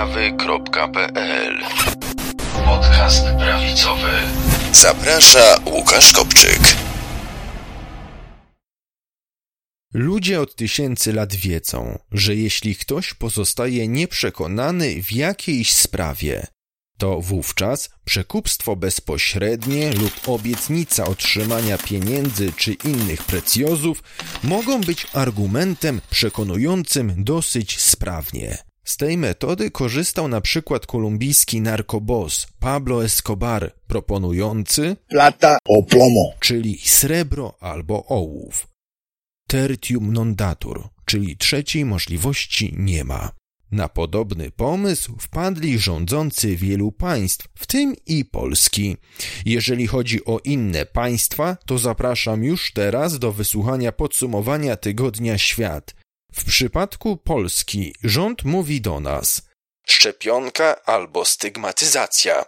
sprawy.pl Podcast prawicowy. Zaprasza Łukasz Kopczyk. Ludzie od tysięcy lat wiedzą, że jeśli ktoś pozostaje nieprzekonany w jakiejś sprawie, to wówczas przekupstwo bezpośrednie lub obietnica otrzymania pieniędzy czy innych precjozów mogą być argumentem przekonującym dosyć sprawnie. Z tej metody korzystał na przykład kolumbijski narkobos Pablo Escobar, proponujący plata o plomo. czyli srebro albo ołów. Tertium non datur, czyli trzeciej możliwości nie ma. Na podobny pomysł wpadli rządzący wielu państw, w tym i Polski. Jeżeli chodzi o inne państwa, to zapraszam już teraz do wysłuchania podsumowania tygodnia Świat. W przypadku Polski rząd mówi do nas: szczepionka albo stygmatyzacja.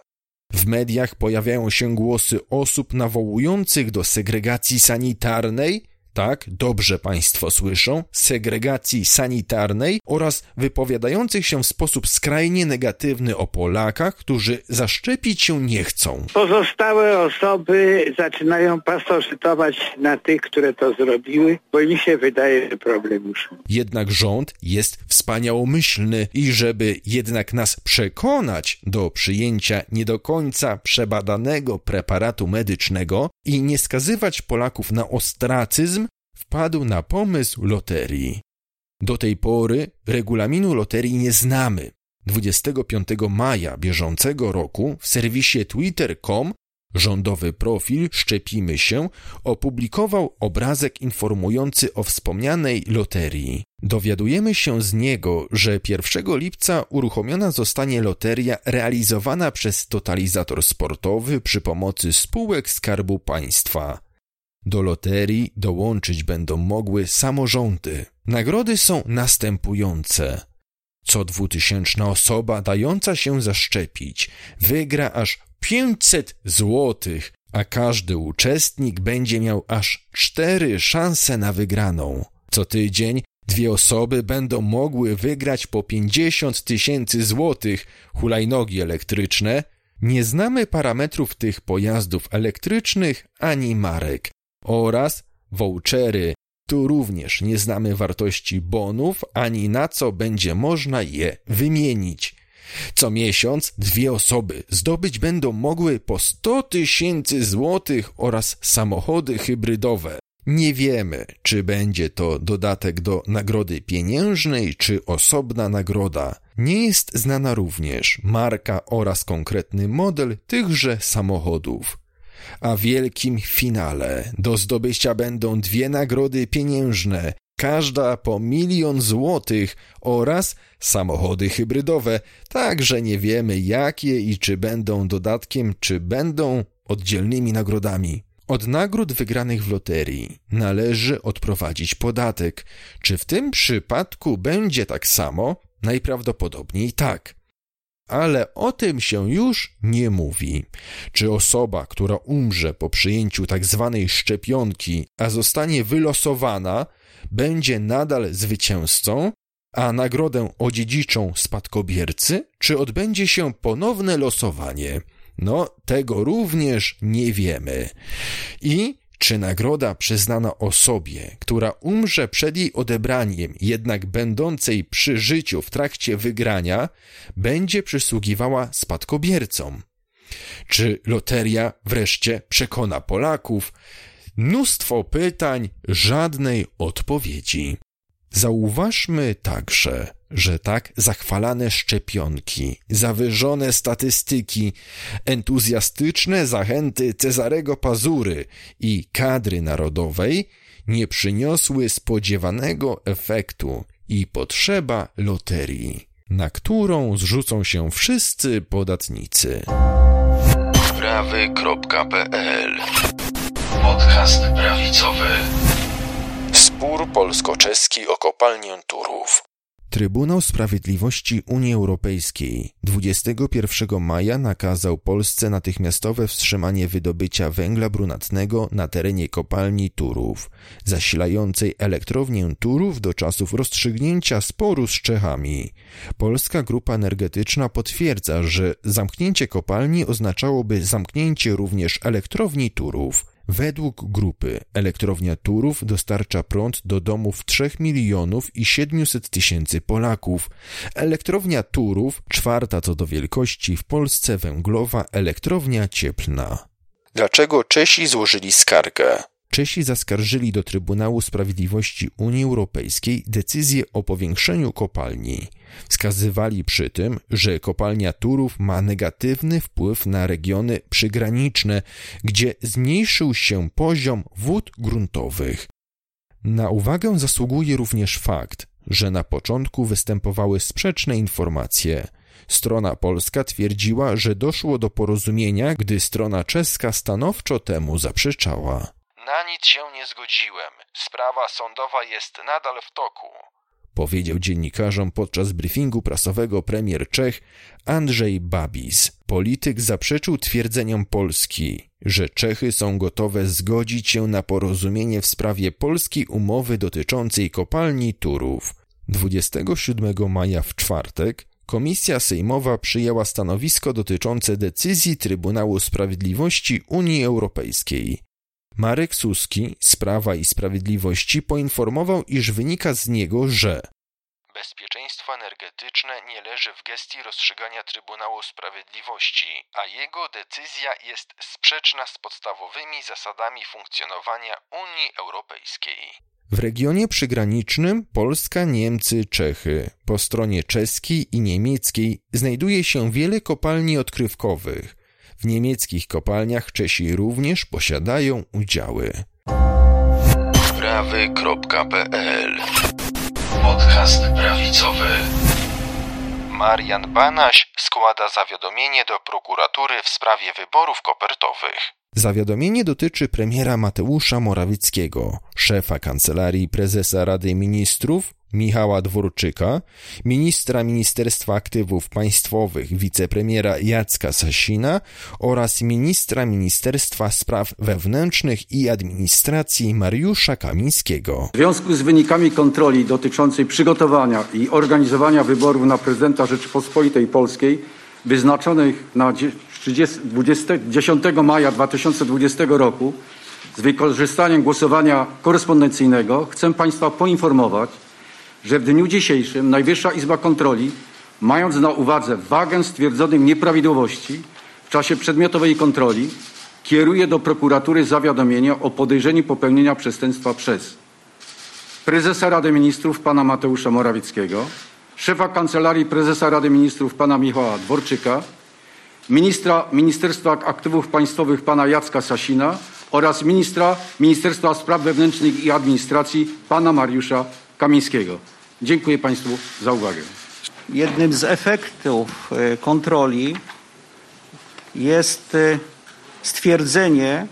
W mediach pojawiają się głosy osób nawołujących do segregacji sanitarnej, tak, dobrze Państwo słyszą, segregacji sanitarnej oraz wypowiadających się w sposób skrajnie negatywny o Polakach, którzy zaszczepić się nie chcą. Pozostałe osoby zaczynają pasożytować na tych, które to zrobiły, bo mi się wydaje, że problem już. Jednak rząd jest wspaniałomyślny i żeby jednak nas przekonać do przyjęcia nie do końca przebadanego preparatu medycznego i nie skazywać Polaków na ostracyzm, wpadł na pomysł loterii. Do tej pory regulaminu loterii nie znamy. 25 maja bieżącego roku w serwisie twitter.com rządowy profil Szczepimy się opublikował obrazek informujący o wspomnianej loterii. Dowiadujemy się z niego, że 1 lipca uruchomiona zostanie loteria realizowana przez totalizator sportowy przy pomocy spółek Skarbu Państwa. Do loterii dołączyć będą mogły samorządy. Nagrody są następujące. Co dwutysięczna osoba dająca się zaszczepić wygra aż 500 złotych, a każdy uczestnik będzie miał aż cztery szanse na wygraną. Co tydzień dwie osoby będą mogły wygrać po 50 tysięcy złotych hulajnogi elektryczne. Nie znamy parametrów tych pojazdów elektrycznych ani marek oraz vouchery. Tu również nie znamy wartości bonów ani na co będzie można je wymienić. Co miesiąc dwie osoby zdobyć będą mogły po 100 tysięcy złotych oraz samochody hybrydowe. Nie wiemy, czy będzie to dodatek do nagrody pieniężnej, czy osobna nagroda. Nie jest znana również marka oraz konkretny model tychże samochodów. A wielkim finale do zdobycia będą dwie nagrody pieniężne, każda po milion złotych oraz samochody hybrydowe, także nie wiemy jakie i czy będą dodatkiem, czy będą oddzielnymi nagrodami. Od nagród wygranych w loterii należy odprowadzić podatek. Czy w tym przypadku będzie tak samo? Najprawdopodobniej tak. Ale o tym się już nie mówi. Czy osoba, która umrze po przyjęciu tak zwanej szczepionki, a zostanie wylosowana, będzie nadal zwycięzcą, a nagrodę odziedziczą spadkobiercy, czy odbędzie się ponowne losowanie? No, tego również nie wiemy. I czy nagroda przyznana osobie, która umrze przed jej odebraniem, jednak będącej przy życiu w trakcie wygrania, będzie przysługiwała spadkobiercom? Czy loteria wreszcie przekona Polaków? Mnóstwo pytań, żadnej odpowiedzi. Zauważmy także, że tak zachwalane szczepionki, zawyżone statystyki, entuzjastyczne zachęty Cezarego Pazury i kadry narodowej nie przyniosły spodziewanego efektu i potrzeba loterii, na którą zrzucą się wszyscy podatnicy. Sprawy.pl Podcast prawicowy. Spór polsko-czeski o kopalnię Turów. Trybunał Sprawiedliwości Unii Europejskiej 21 maja nakazał Polsce natychmiastowe wstrzymanie wydobycia węgla brunatnego na terenie kopalni Turów, zasilającej elektrownię Turów do czasów rozstrzygnięcia sporu z Czechami. Polska Grupa Energetyczna potwierdza, że zamknięcie kopalni oznaczałoby zamknięcie również elektrowni Turów. Według grupy elektrownia Turów dostarcza prąd do domów 3 milionów i 700 tysięcy Polaków. Elektrownia Turów, czwarta co do wielkości w Polsce węglowa elektrownia cieplna. Dlaczego Czesi złożyli skargę? Czesi zaskarżyli do Trybunału Sprawiedliwości Unii Europejskiej decyzję o powiększeniu kopalni. Wskazywali przy tym, że kopalnia Turów ma negatywny wpływ na regiony przygraniczne, gdzie zmniejszył się poziom wód gruntowych. Na uwagę zasługuje również fakt, że na początku występowały sprzeczne informacje. Strona polska twierdziła, że doszło do porozumienia, gdy strona czeska stanowczo temu zaprzeczała. Nic się nie zgodziłem. Sprawa sądowa jest nadal w toku. Powiedział dziennikarzom podczas briefingu prasowego premier Czech Andrzej Babis. Polityk zaprzeczył twierdzeniom Polski, że Czechy są gotowe zgodzić się na porozumienie w sprawie polskiej umowy dotyczącej kopalni Turów. 27 maja w czwartek Komisja Sejmowa przyjęła stanowisko dotyczące decyzji Trybunału Sprawiedliwości Unii Europejskiej. Marek Suski z Prawa i Sprawiedliwości poinformował, iż wynika z niego, że Bezpieczeństwo energetyczne nie leży w gestii rozstrzygania Trybunału Sprawiedliwości, a jego decyzja jest sprzeczna z podstawowymi zasadami funkcjonowania Unii Europejskiej. w regionie przygranicznym Polska, Niemcy, Czechy, po stronie czeskiej i niemieckiej znajduje się wiele kopalni odkrywkowych. W niemieckich kopalniach Czesi również posiadają udziały. Prawy.pl Podcast prawicowy. Marian Banaś składa zawiadomienie do prokuratury w sprawie wyborów kopertowych. Zawiadomienie dotyczy premiera Mateusza Morawieckiego, szefa kancelarii prezesa Rady Ministrów Michała Dworczyka, ministra Ministerstwa Aktywów Państwowych wicepremiera Jacka Sasina oraz ministra Ministerstwa Spraw Wewnętrznych i Administracji Mariusza Kamińskiego. W związku z wynikami kontroli dotyczącej przygotowania i organizowania wyborów na prezydenta Rzeczypospolitej Polskiej wyznaczonych na 30, 20, 10 maja 2020 roku z wykorzystaniem głosowania korespondencyjnego chcę Państwa poinformować, że w dniu dzisiejszym Najwyższa Izba Kontroli, mając na uwadze wagę stwierdzonych nieprawidłowości w czasie przedmiotowej kontroli, kieruje do prokuratury zawiadomienie o podejrzeniu popełnienia przestępstwa przez prezesa Rady Ministrów pana Mateusza Morawieckiego, szefa Kancelarii Prezesa Rady Ministrów pana Michała Dworczyka, ministra Ministerstwa Aktywów Państwowych pana Jacka Sasina oraz ministra Ministerstwa Spraw Wewnętrznych i Administracji pana Mariusza Kamińskiego. Dziękuję Państwu za uwagę. Jednym z efektów e, kontroli jest e, stwierdzenie,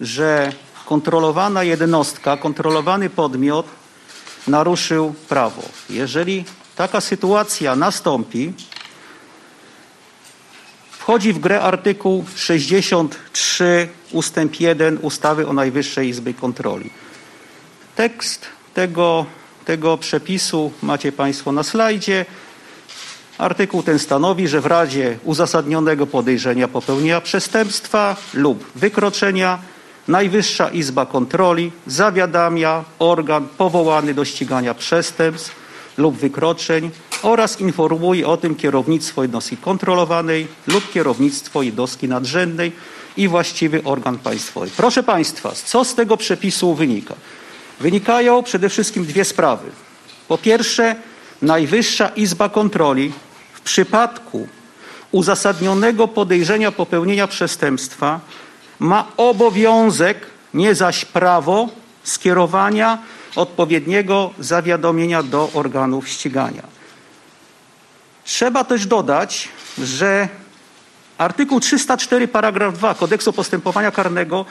że kontrolowana jednostka, kontrolowany podmiot naruszył prawo. Jeżeli taka sytuacja nastąpi, wchodzi w grę artykuł 63 ustęp 1 ustawy o Najwyższej Izbie Kontroli. Tekst tego, tego przepisu macie Państwo na slajdzie. Artykuł ten stanowi, że w razie uzasadnionego podejrzenia popełnienia przestępstwa lub wykroczenia Najwyższa Izba Kontroli zawiadamia organ powołany do ścigania przestępstw lub wykroczeń oraz informuje o tym kierownictwo jednostki kontrolowanej lub kierownictwo jednostki nadrzędnej i właściwy organ państwowy. Proszę Państwa, co z tego przepisu wynika? Wynikają przede wszystkim dwie sprawy. Po pierwsze, Najwyższa Izba Kontroli w przypadku uzasadnionego podejrzenia popełnienia przestępstwa ma obowiązek, nie zaś prawo, skierowania odpowiedniego zawiadomienia do organów ścigania. Trzeba też dodać, że artykuł 304 paragraf 2 Kodeksu Postępowania Karnego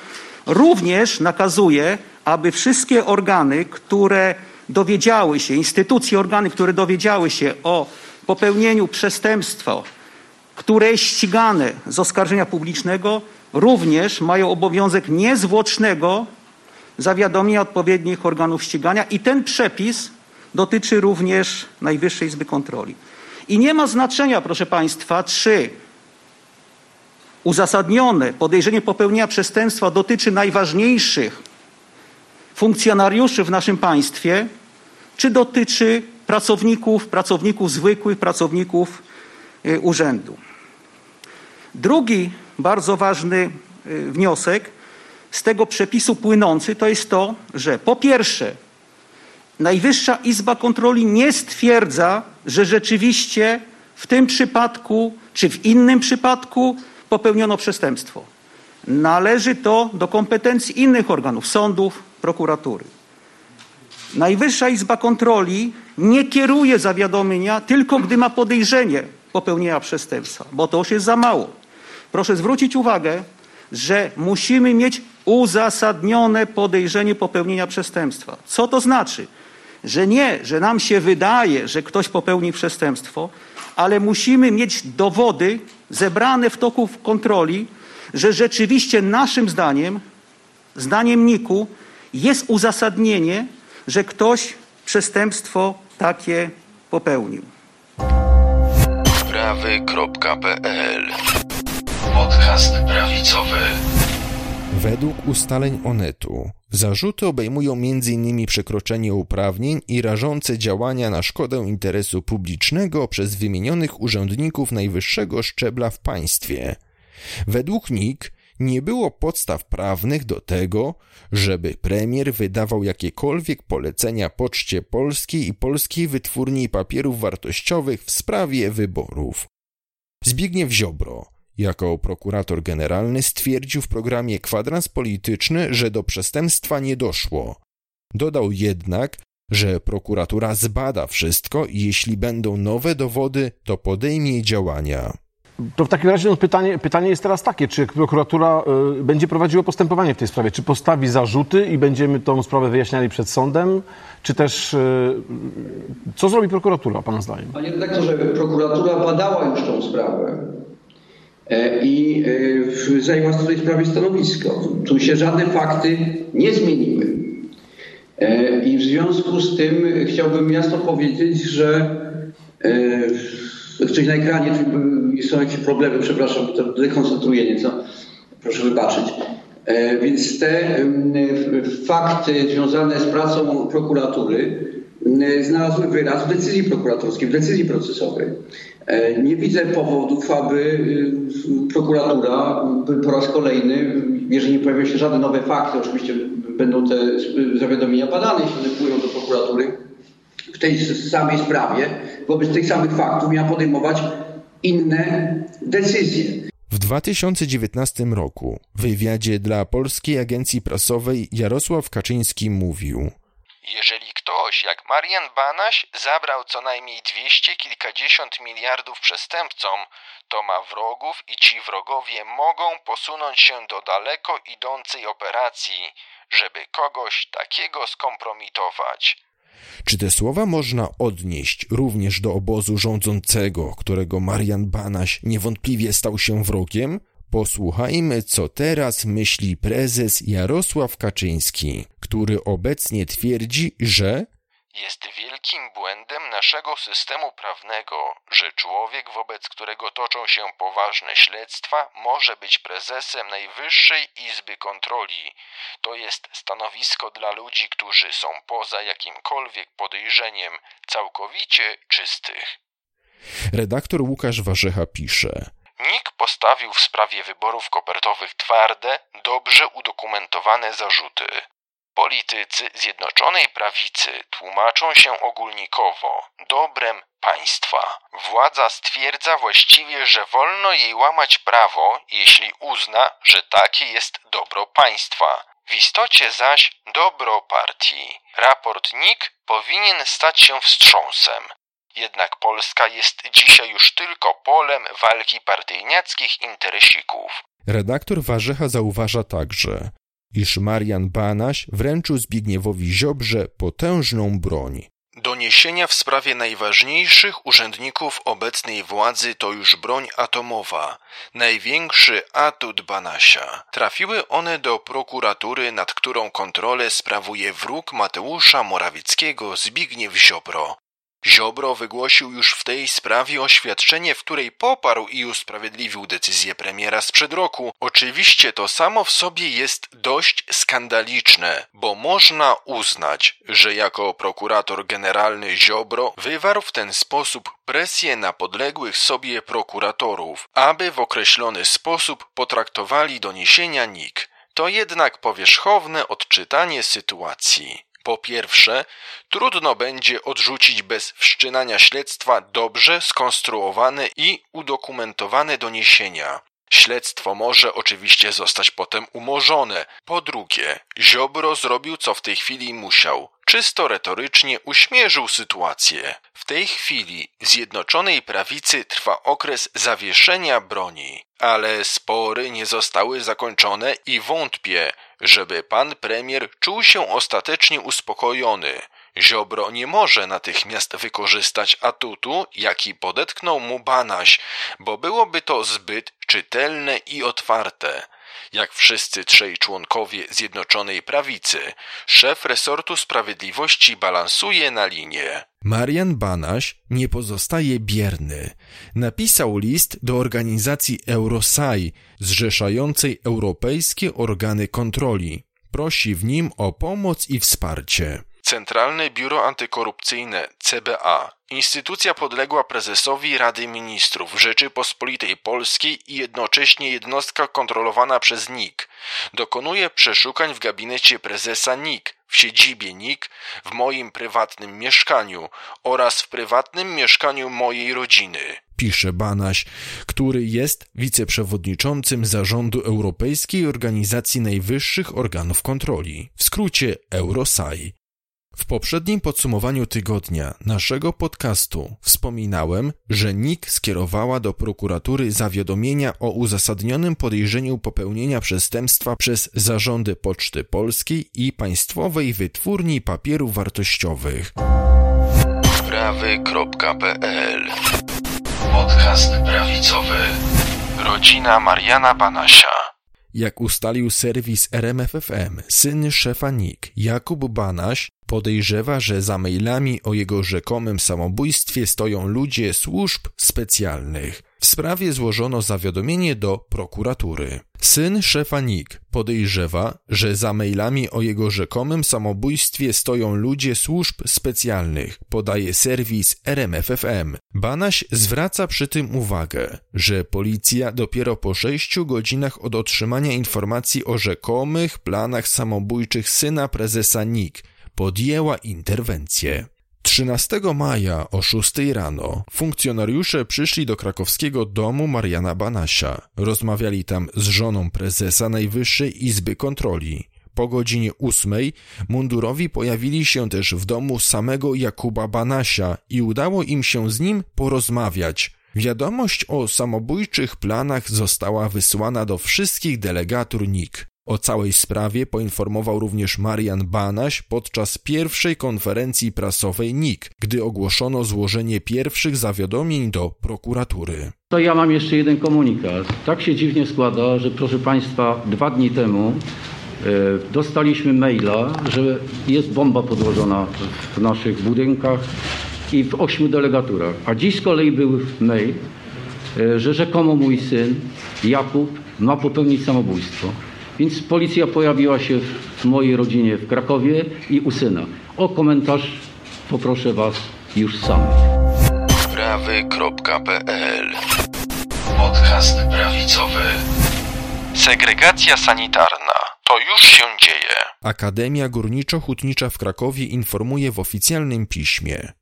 również nakazuje, aby wszystkie organy, które dowiedziały się, instytucje, organy, które dowiedziały się o popełnieniu przestępstwa, które jest ścigane z oskarżenia publicznego, również mają obowiązek niezwłocznego zawiadomienia odpowiednich organów ścigania i ten przepis dotyczy również Najwyższej Izby Kontroli. I nie ma znaczenia, proszę Państwa, czy uzasadnione podejrzenie popełnienia przestępstwa dotyczy najważniejszych funkcjonariuszy w naszym państwie, czy dotyczy pracowników, pracowników zwykłych, pracowników y, urzędu. Drugi bardzo ważny y, wniosek z tego przepisu płynący to jest to, że po pierwsze Najwyższa Izba Kontroli nie stwierdza, że rzeczywiście w tym przypadku czy w innym przypadku popełniono przestępstwo. Należy to do kompetencji innych organów, sądów, prokuratury. Najwyższa Izba Kontroli nie kieruje zawiadomienia tylko gdy ma podejrzenie popełnienia przestępstwa, bo to już jest za mało. Proszę zwrócić uwagę, że musimy mieć uzasadnione podejrzenie popełnienia przestępstwa. Co to znaczy? Że nie, że nam się wydaje, że ktoś popełni przestępstwo, ale musimy mieć dowody zebrane w toku kontroli, że rzeczywiście naszym zdaniem, zdaniem NIK-u, jest uzasadnienie, że ktoś przestępstwo takie popełnił. Prawy.pl Podcast prawicowy. Według ustaleń Onetu zarzuty obejmują m.in. przekroczenie uprawnień i rażące działania na szkodę interesu publicznego przez wymienionych urzędników najwyższego szczebla w państwie. Według NIK nie było podstaw prawnych do tego, żeby premier wydawał jakiekolwiek polecenia Poczcie Polskiej i Polskiej Wytwórni Papierów Wartościowych w sprawie wyborów. Zbigniew Ziobro, jako prokurator generalny, stwierdził w programie Kwadrans Polityczny, że do przestępstwa nie doszło. Dodał jednak, że prokuratura zbada wszystko i jeśli będą nowe dowody, to podejmie działania. To w takim razie no, pytanie, pytanie jest teraz takie, czy prokuratura y, będzie prowadziła postępowanie w tej sprawie? Czy postawi zarzuty i będziemy tą sprawę wyjaśniali przed sądem? Czy też y, co zrobi prokuratura, Pana zdaniem? Panie redaktorze, prokuratura badała już tą sprawę i e, zajęła w tej sprawie stanowisko. Tu się żadne fakty nie zmieniły. E, I w związku z tym chciałbym jasno powiedzieć, że coś na ekranie, są jakieś problemy, przepraszam, to dekoncentruję nieco, proszę wybaczyć. E, więc te fakty związane z pracą prokuratury znalazły wyraz w decyzji prokuratorskiej, w decyzji procesowej. E, nie widzę powodów, aby prokuratura po raz kolejny, jeżeli nie pojawią się żadne nowe fakty, oczywiście będą te zawiadomienia badane, jeśli one do prokuratury, w tej samej sprawie, wobec tych samych faktów miała podejmować inne decyzje. W 2019 roku w wywiadzie dla Polskiej Agencji Prasowej Jarosław Kaczyński mówił: jeżeli ktoś, jak Marian Banaś, zabrał co najmniej dwieście kilkadziesiąt miliardów przestępcom, to ma wrogów i ci wrogowie mogą posunąć się do daleko idącej operacji, żeby kogoś takiego skompromitować. Czy te słowa można odnieść również do obozu rządzącego, którego Marian Banaś niewątpliwie stał się wrogiem? Posłuchajmy, co teraz myśli prezes Jarosław Kaczyński, który obecnie twierdzi, że jest wielkim błędem naszego systemu prawnego, że człowiek, wobec którego toczą się poważne śledztwa, może być prezesem Najwyższej Izby Kontroli. To jest stanowisko dla ludzi, którzy są poza jakimkolwiek podejrzeniem, całkowicie czystych. Redaktor Łukasz Warzecha pisze. NIK postawił w sprawie wyborów kopertowych twarde, dobrze udokumentowane zarzuty. Politycy Zjednoczonej Prawicy tłumaczą się ogólnikowo dobrem państwa. Władza stwierdza właściwie, że wolno jej łamać prawo, jeśli uzna, że takie jest dobro państwa. W istocie zaś dobro partii. Raport NIK powinien stać się wstrząsem. Jednak Polska jest dzisiaj już tylko polem walki partyjniackich interesików. Redaktor Warzecha zauważa także, iż Marian Banaś wręczył Zbigniewowi Ziobrze potężną broń. Doniesienia w sprawie najważniejszych urzędników obecnej władzy to już broń atomowa, największy atut Banasia. Trafiły one do prokuratury, nad którą kontrolę sprawuje wróg Mateusza Morawieckiego Zbigniew Ziobro. Ziobro wygłosił już w tej sprawie oświadczenie, w której poparł i usprawiedliwił decyzję premiera sprzed roku. Oczywiście to samo w sobie jest dość skandaliczne, bo można uznać, że jako prokurator generalny Ziobro wywarł w ten sposób presję na podległych sobie prokuratorów, aby w określony sposób potraktowali doniesienia NIK. To jednak powierzchowne odczytanie sytuacji. Po pierwsze, trudno będzie odrzucić bez wszczynania śledztwa dobrze skonstruowane i udokumentowane doniesienia. Śledztwo może oczywiście zostać potem umorzone. Po drugie, Ziobro zrobił co w tej chwili musiał. Czysto retorycznie uśmierzył sytuację. W tej chwili Zjednoczonej Prawicy trwa okres zawieszenia broni, ale spory nie zostały zakończone i wątpię, żeby pan premier czuł się ostatecznie uspokojony. Ziobro nie może natychmiast wykorzystać atutu, jaki podetknął mu Banaś, bo byłoby to zbyt czytelne i otwarte. Jak wszyscy trzej członkowie Zjednoczonej Prawicy, szef resortu sprawiedliwości balansuje na linie. Marian Banaś nie pozostaje bierny. Napisał list do organizacji Eurosai, zrzeszającej europejskie organy kontroli. Prosi w nim o pomoc i wsparcie. Centralne Biuro Antykorupcyjne CBA, instytucja podległa prezesowi Rady Ministrów Rzeczypospolitej Polskiej i jednocześnie jednostka kontrolowana przez NIK, dokonuje przeszukań w gabinecie prezesa NIK, w siedzibie NIK, w moim prywatnym mieszkaniu oraz w prywatnym mieszkaniu mojej rodziny. Pisze Banaś, który jest wiceprzewodniczącym zarządu Europejskiej Organizacji Najwyższych Organów Kontroli, w skrócie Eurosai. W poprzednim podsumowaniu tygodnia naszego podcastu wspominałem, że NIK skierowała do prokuratury zawiadomienia o uzasadnionym podejrzeniu popełnienia przestępstwa przez zarządy Poczty Polskiej i Państwowej Wytwórni Papierów Wartościowych. Sprawy.pl Podcast prawicowy. Rodzina Mariana Banasia. Jak ustalił serwis RMFFM, syn szefa NIK, Jakub Banaś, podejrzewa, że za mailami o jego rzekomym samobójstwie stoją ludzie służb specjalnych. W sprawie złożono zawiadomienie do prokuratury. Syn szefa NIK podejrzewa, że za mailami o jego rzekomym samobójstwie stoją ludzie służb specjalnych, podaje serwis RMFFM. Banaś zwraca przy tym uwagę, że policja dopiero po sześciu godzinach od otrzymania informacji o rzekomych planach samobójczych syna prezesa NIK podjęła interwencję. 13 maja o 6 rano funkcjonariusze przyszli do krakowskiego domu Mariana Banasia. Rozmawiali tam z żoną prezesa Najwyższej Izby Kontroli. Po godzinie ósmej mundurowi pojawili się też w domu samego Jakuba Banasia i udało im się z nim porozmawiać. Wiadomość o samobójczych planach została wysłana do wszystkich delegatur NIK. O całej sprawie poinformował również Marian Banaś podczas pierwszej konferencji prasowej NIK, gdy ogłoszono złożenie pierwszych zawiadomień do prokuratury. To ja mam jeszcze jeden komunikat. Tak się dziwnie składa, że proszę Państwa, dwa dni temu e, dostaliśmy maila, że jest bomba podłożona w naszych budynkach i w ośmiu delegaturach. A dziś z kolei był mail, e, że rzekomo mój syn Jakub ma popełnić samobójstwo. Więc policja pojawiła się w mojej rodzinie w Krakowie i u syna. O komentarz poproszę Was już samych. Sprawy.pl Podcast prawicowy. Segregacja sanitarna. To już się dzieje. Akademia Górniczo-Hutnicza w Krakowie informuje w oficjalnym piśmie.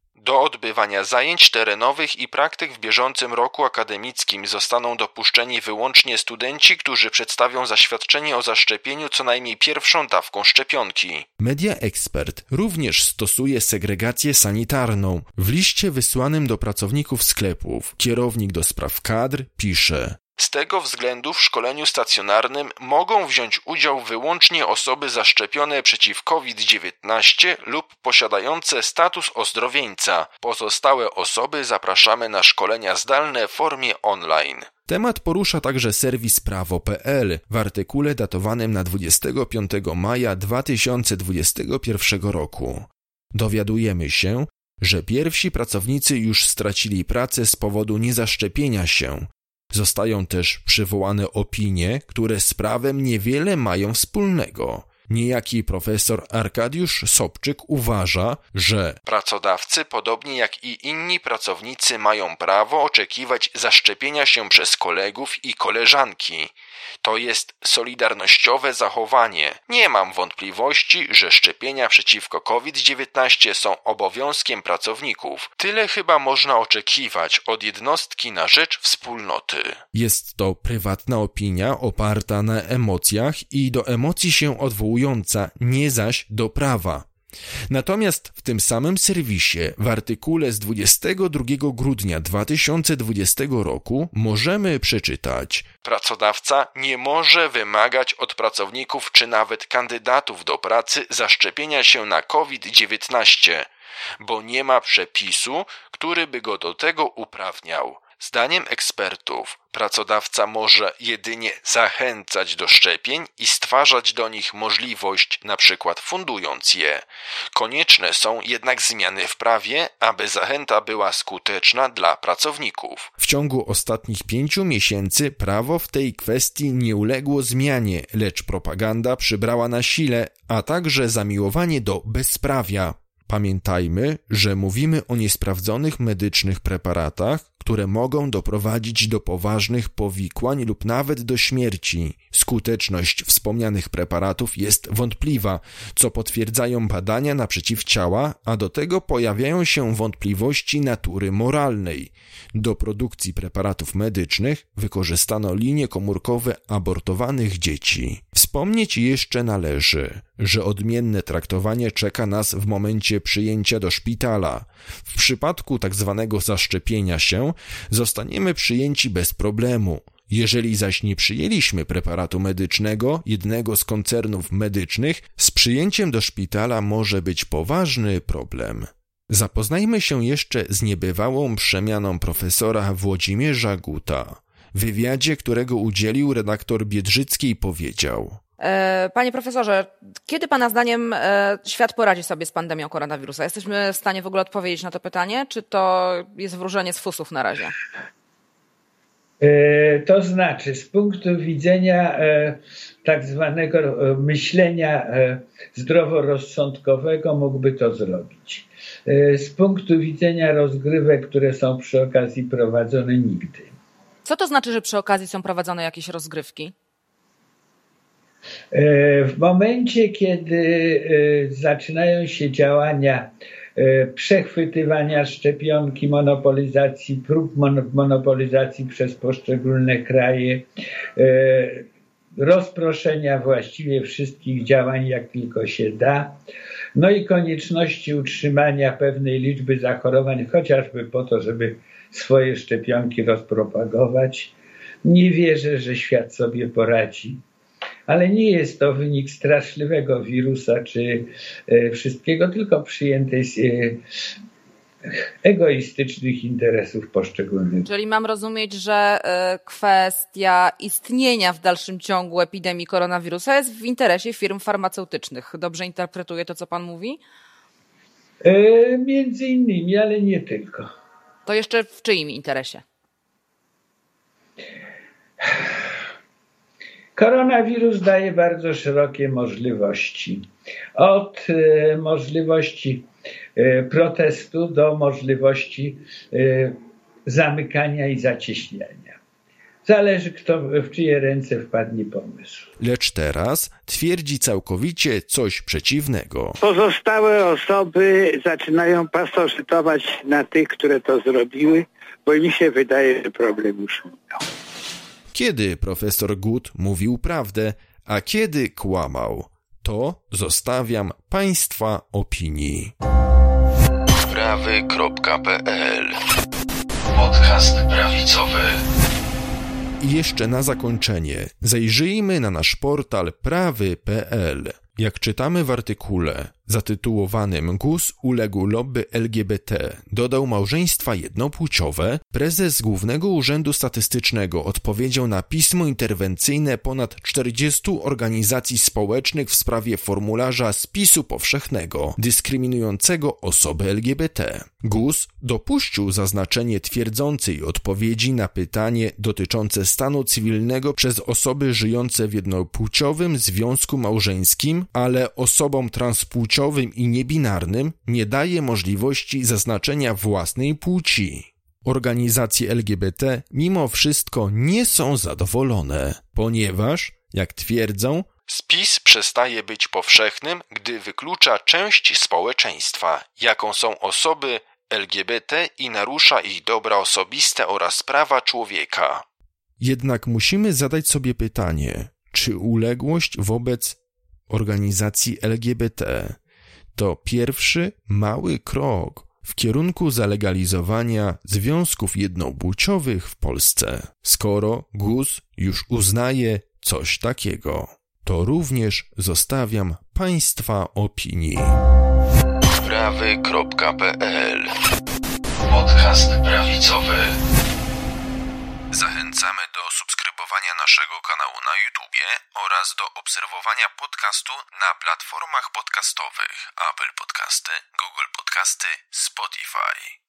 Odbywania zajęć terenowych i praktyk w bieżącym roku akademickim zostaną dopuszczeni wyłącznie studenci, którzy przedstawią zaświadczenie o zaszczepieniu co najmniej pierwszą dawką szczepionki. Media Expert również stosuje segregację sanitarną. W liście wysłanym do pracowników sklepów kierownik do spraw kadr pisze Z tego względu w szkoleniu stacjonarnym mogą wziąć udział wyłącznie osoby zaszczepione przeciw COVID-19 lub posiadające status ozdrowieńca. Pozostałe osoby zapraszamy na szkolenia zdalne w formie online. Temat porusza także serwis prawo.pl w artykule datowanym na 25 maja 2021 roku. Dowiadujemy się, że pierwsi pracownicy już stracili pracę z powodu niezaszczepienia się. Zostają też przywołane opinie, które z prawem niewiele mają wspólnego. Niejaki profesor Arkadiusz Sobczyk uważa, że pracodawcy, podobnie jak i inni pracownicy, mają prawo oczekiwać zaszczepienia się przez kolegów i koleżanki. To jest solidarnościowe zachowanie. Nie mam wątpliwości, że szczepienia przeciwko COVID-19 są obowiązkiem pracowników. Tyle chyba można oczekiwać od jednostki na rzecz wspólnoty. Jest to prywatna opinia oparta na emocjach i do emocji się odwołująca, nie zaś do prawa. Natomiast w tym samym serwisie w artykule z 22 grudnia 2020 roku możemy przeczytać: Pracodawca nie może wymagać od pracowników czy nawet kandydatów do pracy zaszczepienia się na COVID-19, bo nie ma przepisu, który by go do tego uprawniał. Zdaniem ekspertów, pracodawca może jedynie zachęcać do szczepień i stwarzać do nich możliwość, na przykład fundując je. Konieczne są jednak zmiany w prawie, aby zachęta była skuteczna dla pracowników. W ciągu ostatnich pięciu miesięcy prawo w tej kwestii nie uległo zmianie, lecz propaganda przybrała na sile, a także zamiłowanie do bezprawia. Pamiętajmy, że mówimy o niesprawdzonych medycznych preparatach, które mogą doprowadzić do poważnych powikłań lub nawet do śmierci. Skuteczność wspomnianych preparatów jest wątpliwa, co potwierdzają badania na przeciwciała, a do tego pojawiają się wątpliwości natury moralnej. Do produkcji preparatów medycznych wykorzystano linie komórkowe abortowanych dzieci. Wspomnieć jeszcze należy, że odmienne traktowanie czeka nas w momencie przyjęcia do szpitala. W przypadku. Tak zaszczepienia się zostaniemy przyjęci bez problemu. Jeżeli zaś nie przyjęliśmy preparatu medycznego jednego z koncernów medycznych, z przyjęciem do szpitala może być poważny problem. Zapoznajmy się jeszcze z niebywałą przemianą profesora Włodzimierza Guta. W wywiadzie, którego udzielił redaktor Biedrzyckiej powiedział Panie profesorze, kiedy Pana zdaniem e, świat poradzi sobie z pandemią koronawirusa? Jesteśmy w stanie w ogóle odpowiedzieć na to pytanie, czy to jest wróżenie z fusów na razie? E, to znaczy, z punktu widzenia tak zwanego myślenia zdroworozsądkowego mógłby to zrobić. Z punktu widzenia rozgrywek, które są przy okazji prowadzone, nigdy. Co to znaczy, że przy okazji są prowadzone jakieś rozgrywki? E, w momencie, kiedy e, zaczynają się działania e, przechwytywania szczepionki, monopolizacji, prób monopolizacji przez poszczególne kraje, rozproszenia właściwie wszystkich działań, jak tylko się da, no i konieczności utrzymania pewnej liczby zachorowań, chociażby po to, żeby swoje szczepionki rozpropagować. Nie wierzę, że świat sobie poradzi, ale nie jest to wynik straszliwego wirusa czy e, wszystkiego, tylko przyjętej e, egoistycznych interesów poszczególnych. Czyli mam rozumieć, że e, kwestia istnienia w dalszym ciągu epidemii koronawirusa jest w interesie firm farmaceutycznych. Dobrze interpretuję to, co pan mówi? Między innymi, ale nie tylko. To jeszcze w czyim interesie? Koronawirus daje bardzo szerokie możliwości. Od e, możliwości e, protestu do możliwości e, zamykania i zacieśniania. Zależy, kto, w czyje ręce wpadnie pomysł. Lecz teraz twierdzi całkowicie coś przeciwnego. Pozostałe osoby zaczynają pasożytować na tych, które to zrobiły, bo mi się wydaje, że problem już minął. Kiedy profesor Good mówił prawdę, a kiedy kłamał? To zostawiam Państwa opinii. Prawy.pl Podcast prawicowy. I jeszcze na zakończenie zajrzyjmy na nasz portal prawy.pl. Jak czytamy w artykule zatytułowanym GUS uległ lobby LGBT, dodał małżeństwa jednopłciowe, prezes Głównego Urzędu Statystycznego odpowiedział na pismo interwencyjne ponad 40 organizacji społecznych w sprawie formularza spisu powszechnego dyskryminującego osoby LGBT. GUS dopuścił zaznaczenie twierdzącej odpowiedzi na pytanie dotyczące stanu cywilnego przez osoby żyjące w jednopłciowym związku małżeńskim, ale osobom transpłciowym płciowym i niebinarnym nie daje możliwości zaznaczenia własnej płci. Organizacje LGBT mimo wszystko nie są zadowolone, ponieważ, jak twierdzą, Spis przestaje być powszechnym, gdy wyklucza część społeczeństwa, jaką są osoby LGBT i narusza ich dobra osobiste oraz prawa człowieka. Jednak musimy zadać sobie pytanie, czy uległość wobec organizacji LGBT to pierwszy mały krok w kierunku zalegalizowania związków jednopłciowych w Polsce. Skoro GUS już uznaje coś takiego, to również zostawiam Państwa opinii. prawy.pl Podcast prawicowy. Zachęcamy do subskrybowania naszego kanału na YouTubie oraz do obserwowania podcastu na platformach podcastowych Apple Podcasty, Google Podcasty, Spotify.